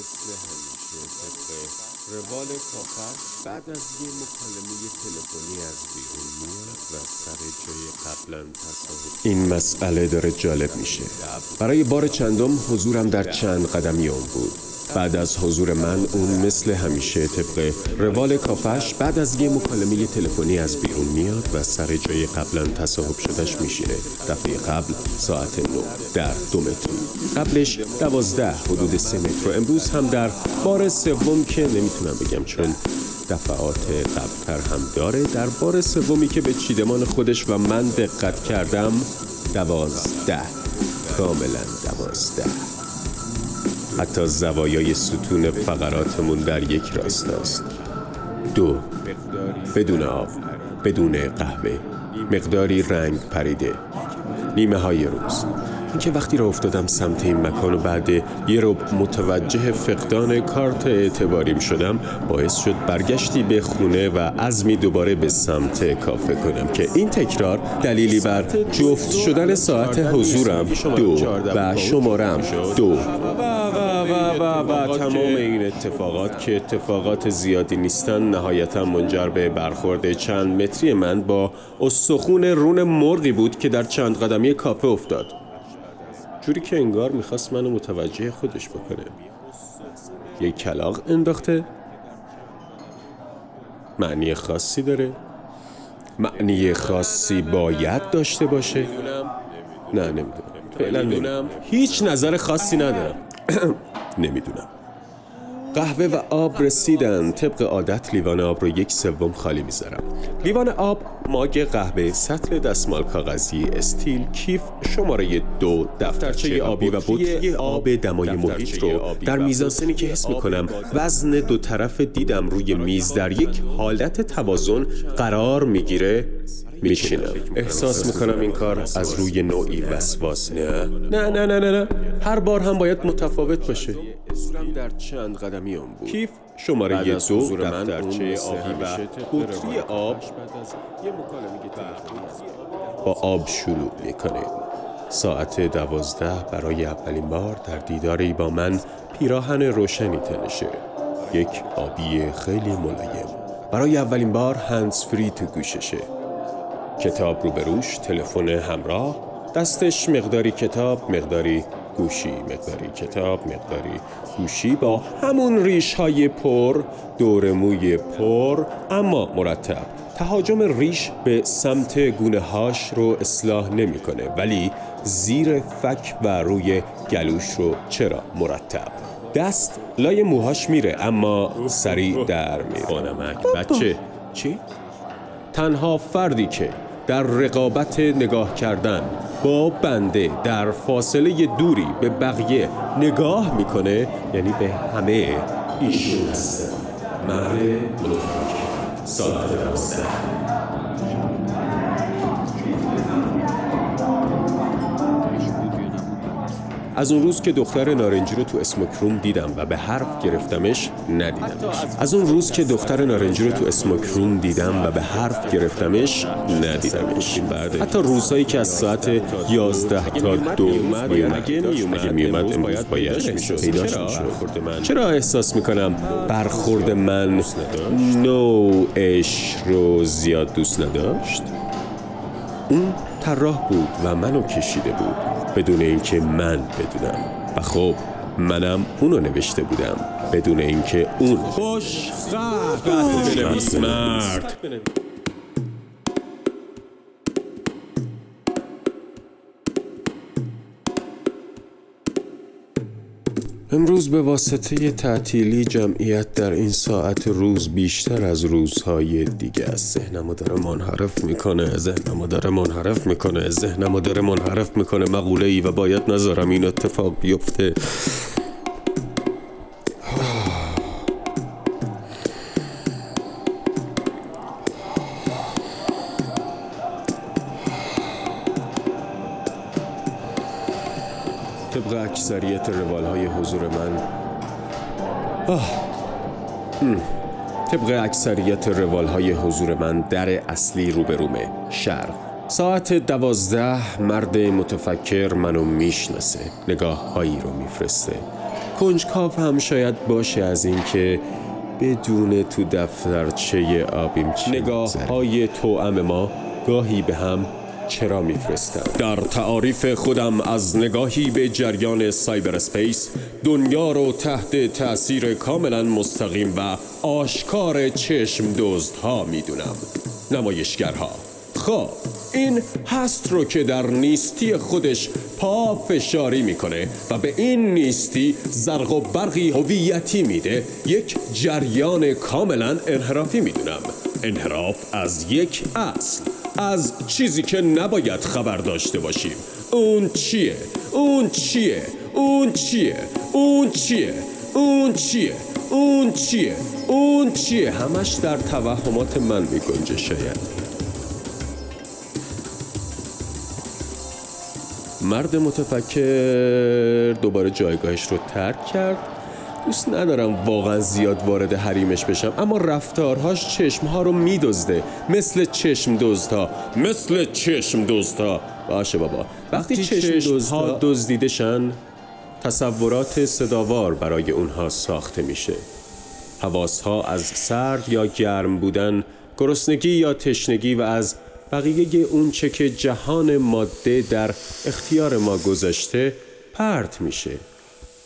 مثل همیشه طبق روال کافر بعد از یه مکالمه تلفنی از بیرون میاد و سر جای قبلا این مسئله داره جالب میشه. برای بار چندم حضورم در چند قدمیام بود. بعد از حضور من اون مثل همیشه طبق روال کافش بعد از یه مکالمه تلفنی از بیرون میاد و سر جای قبلا تصاحب شدش میشینه. دفعه قبل ساعت 9 در دو متر. قبلش دوازده حدود سه متر. و امروز هم در بار سوم که نمی‌تونم بگم چون دفعات قبلتر هم داره. در بار سومی که به چیدمان خودش و من دقت کردم دوازده. کاملا دوازده. حتی زوایای ستون فقراتمون در یک راستاست. دو بدون آب بدون قهوه مقداری رنگ پریده نیمه های روز. اینکه وقتی را افتادم سمت این مکان و بعد یه رب متوجه فقدان کارت اعتباریم شدم باعث شد برگشتی به خونه و عزمی دوباره به سمت کافه کنم که این تکرار دلیلی بر جفت شدن ساعت حضورم دو و شمارم دو. و تمام این اتفاقات که اتفاقات زیادی نیستن نهایتا منجر به برخورد چند متری من با استخون رون مرغی بود که در چند قدمی کافه افتاد. جوری که انگار می‌خواست منو متوجه خودش بکنه. یک کلاق انداخته. معنی خاصی داره. معنی خاصی باید داشته باشه. نه نمی‌دونم. فعلا نمی‌دونم. هیچ نظر خاصی ندارم. نمی‌دونم. قهوه و آب رسیدن. طبق عادت لیوان آب رو یک سوم خالی می‌ذارم. لیوان آب ماگ قهوه سطل دستمال کاغذی استیل کیف شماره دو دفترچه آبی و بطری آب دمای محیط رو در میزانسنی که حس می‌کنم وزن دو طرف دیدم روی میز در یک حالت توازن قرار می‌گیره. میشینم احساس می‌کنم این کار از روی نوعی وسواس. نه. نه نه نه نه هر بار هم باید متفاوت باشه. در چند قدمی بود. کیف شماره یه دو دفترچه آبی و بطری آب. با آب شروع می‌کنه ساعت دوازده برای اولین بار در دیداری با من پیراهن روشنی تنشه. یک آبی خیلی ملایم. برای اولین بار هنس فری تو گوششه. کتاب روبروش تلفن همراه دستش مقداری کتاب مقداری گوشی مقداری کتاب مقداری گوشی با همون ریش های پر دور موی پر اما مرتب. تهاجم ریش به سمت گونه هاش رو اصلاح نمی‌کنه ولی زیر فک و روی گلوش رو چرا مرتب؟ دست لای موهاش میره اما سریع در میره خانمک بچه چی؟ تنها فردی که در رقابت نگاه کردن. با بنده در فاصله دوری به بقیه نگاه می‌کنه یعنی به همه ایشون هستن مرد متفکر ساعت دوازده از اون روز که دختر نارنجی رو تو اسموک روم دیدم و به حرف گرفتمش ندیدمش. از اون روز که دختر نارنجی رو تو اسموک روم دیدم و به حرف گرفتمش ندیدمش. حتی روزهایی که از ساعت 11 تا دو میومد اگه میومد امروز باید پیداش می‌شد. چرا؟ احساس می‌کنم برخورد من نوعش رو زیاد دوست نداشت؟ اون طراح بود و منو کشیده بود. بدون اینکه من بدونم. و خب منم اونو نوشته بودم. بدون اینکه اون خوش بنویس. مرد امروز به واسطه تعطیلی جمعیت در این ساعت روز بیشتر از روزهای دیگه است ذهنمو داره منحرف می‌کنه ذهنمو داره منحرف می‌کنه ذهنمو داره منحرف می‌کنه مقوله ای و باید نذارم این اتفاق بیفته. طبق اکثریت روال های حضور من. آه. طبق اکثریت روال های حضور من در اصلی روبرومه شرق. ساعت دوازده مرد متفکر منو می‌شناسه. نگاه هایی رو میفرسته. کنجکاو هم شاید باشه از اینکه بدون تو دفترچه آبیم چی نگاه های توأم ما گاهی به هم چرا میفرستم؟ در تعاریف خودم از نگاهی به جریان سایبر اسپیس دنیا رو تحت تأثیر کاملا مستقیم و آشکار چشم ها می‌دونم. نمایشگرها. خب این هست رو که در نیستی خودش پا فشاری می‌کنه و به این نیستی زرق و برقی هویتی میده. یک جریان کاملا انحرافی می‌دونم. انحراف از یک اصل. از چیزی که نباید خبر داشته باشیم اون چیه؟ اون چیه؟ اون چیه؟ اون چیه؟ اون چیه؟ اون چیه؟ اون چیه؟ همش در توهمات من میگنجه شاید مرد متفکر دوباره جایگاهش رو ترک کرد دوست ندارم واقعا زیاد وارد حریمش بشم اما رفتارهاش چشمها رو میدزده. مثل چشم دزدها. مثل چشم دزدها. باشه بابا. وقتی چشم دزدها دزدیدشن تصورات صداوار برای اونها ساخته میشه. حواسها از سرد یا گرم بودن گرسنگی یا تشنگی و از بقیه اون چه که جهان ماده در اختیار ما گذاشته پرت میشه.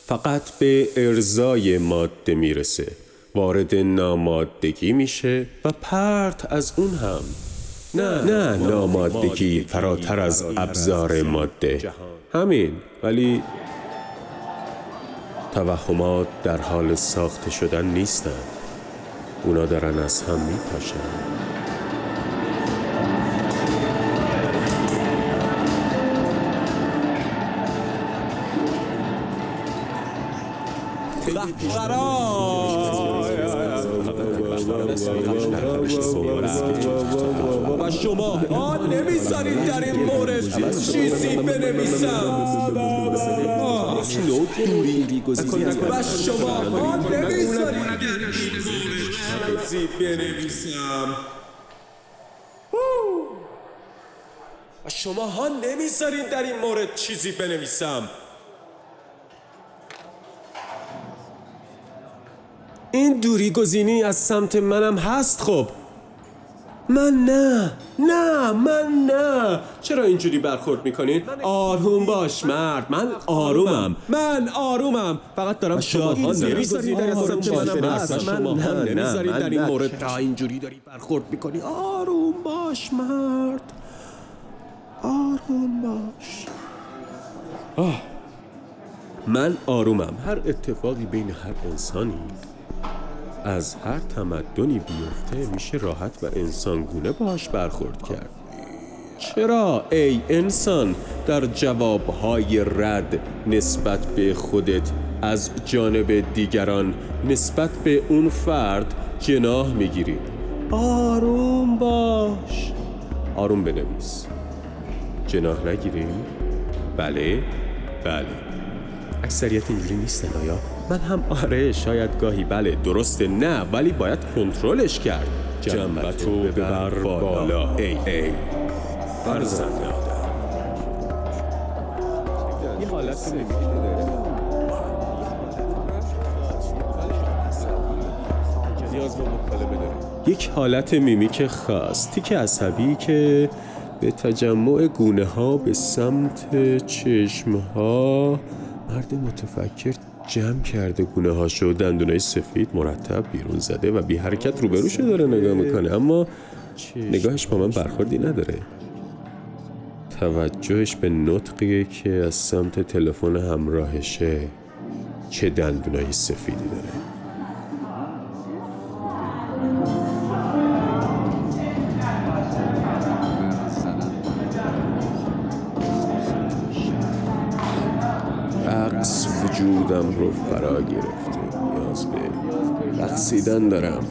فقط به ارزای ماده می‌رسه. وارد نامادگی میشه و پرت از اون هم. نه نه نامادگی فراتر از ابزار ماده. همین ولی توهمات در حال ساخته شدن نیستن. اونا دارن از هم میپاشن. و شما آن نمی‌ذارید در این مورد چیزی بنویسم. و شما آن نمی‌ذارید چیزی بنویسم. و شما ها نمی‌ذارین در این مورد چیزی بنویسم. این دوری گزینی از سمت منم هست خب. من نه. نه من نه. چرا اینجوری برخورد می‌کنین؟ آروم باش مرد. من آرومم. من آرومم. فقط دارم شما نمی‌ذاری در سمت منم هست. من نه نمی‌ذاری در این مورد تا اینجوری داری برخورد می‌کنی. آروم باش مرد. آروم باش. آه. من آرومم. هر اتفاقی بین هر انسانی از هر تمدنی بیفته میشه راحت و انسانگونه باش برخورد کرد. چرا ای انسان در جوابهای رد نسبت به خودت از جانب دیگران نسبت به اون فرد جناه می‌گیری؟ آروم باش. آروم بنویس. جناه نگیریم؟ بله. بله. اکثریت اینجوری نیستن آیا؟ من هم آره شاید گاهی بله درسته نه ولی باید کنترلش کرد. جنبتو ببر بالا. ای ای. فرزند. آدم یه حالت یک حالت میمیک خاص. تیک عصبی که به تجمع گونه ها به سمت چشم ها مرد متفکر جمع کرده گونه هاشو دندونای سفید مرتب بیرون زده و بی حرکت روبروشو داره نگاه می‌کنه. اما نگاهش با من برخوردی نداره. توجهش به نطقیه که از سمت تلفن همراهشه چه دندونای سفیدی داره. فرا گرفته نیاز به رقصیدن دارم.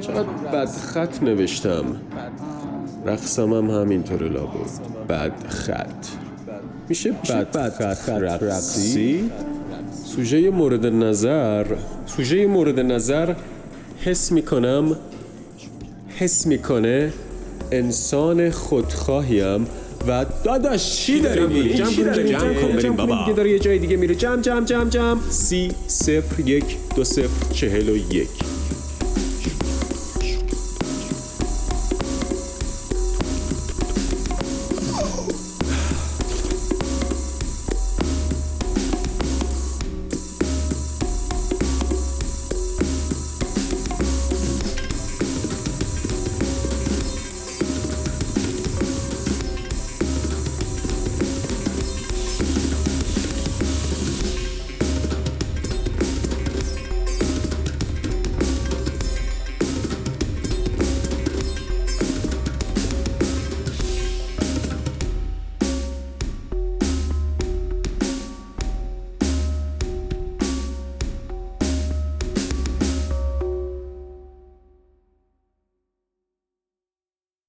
چقدر بدخط نوشتم. رقصم هم همینطور لابد. بد خط. میشه بد خط رقصی؟ سوژه مورد نظر سوژه مورد نظر حس می‌کنم حس می‌کنه انسان خودخواهیم. و داداش چی داری؟ میگی جمع کن، بریم جمع بابا. دیگه داره یه جای دیگه میره. جمع جمع جمع جمع. سی صفر یک دو صفر چهل و یک.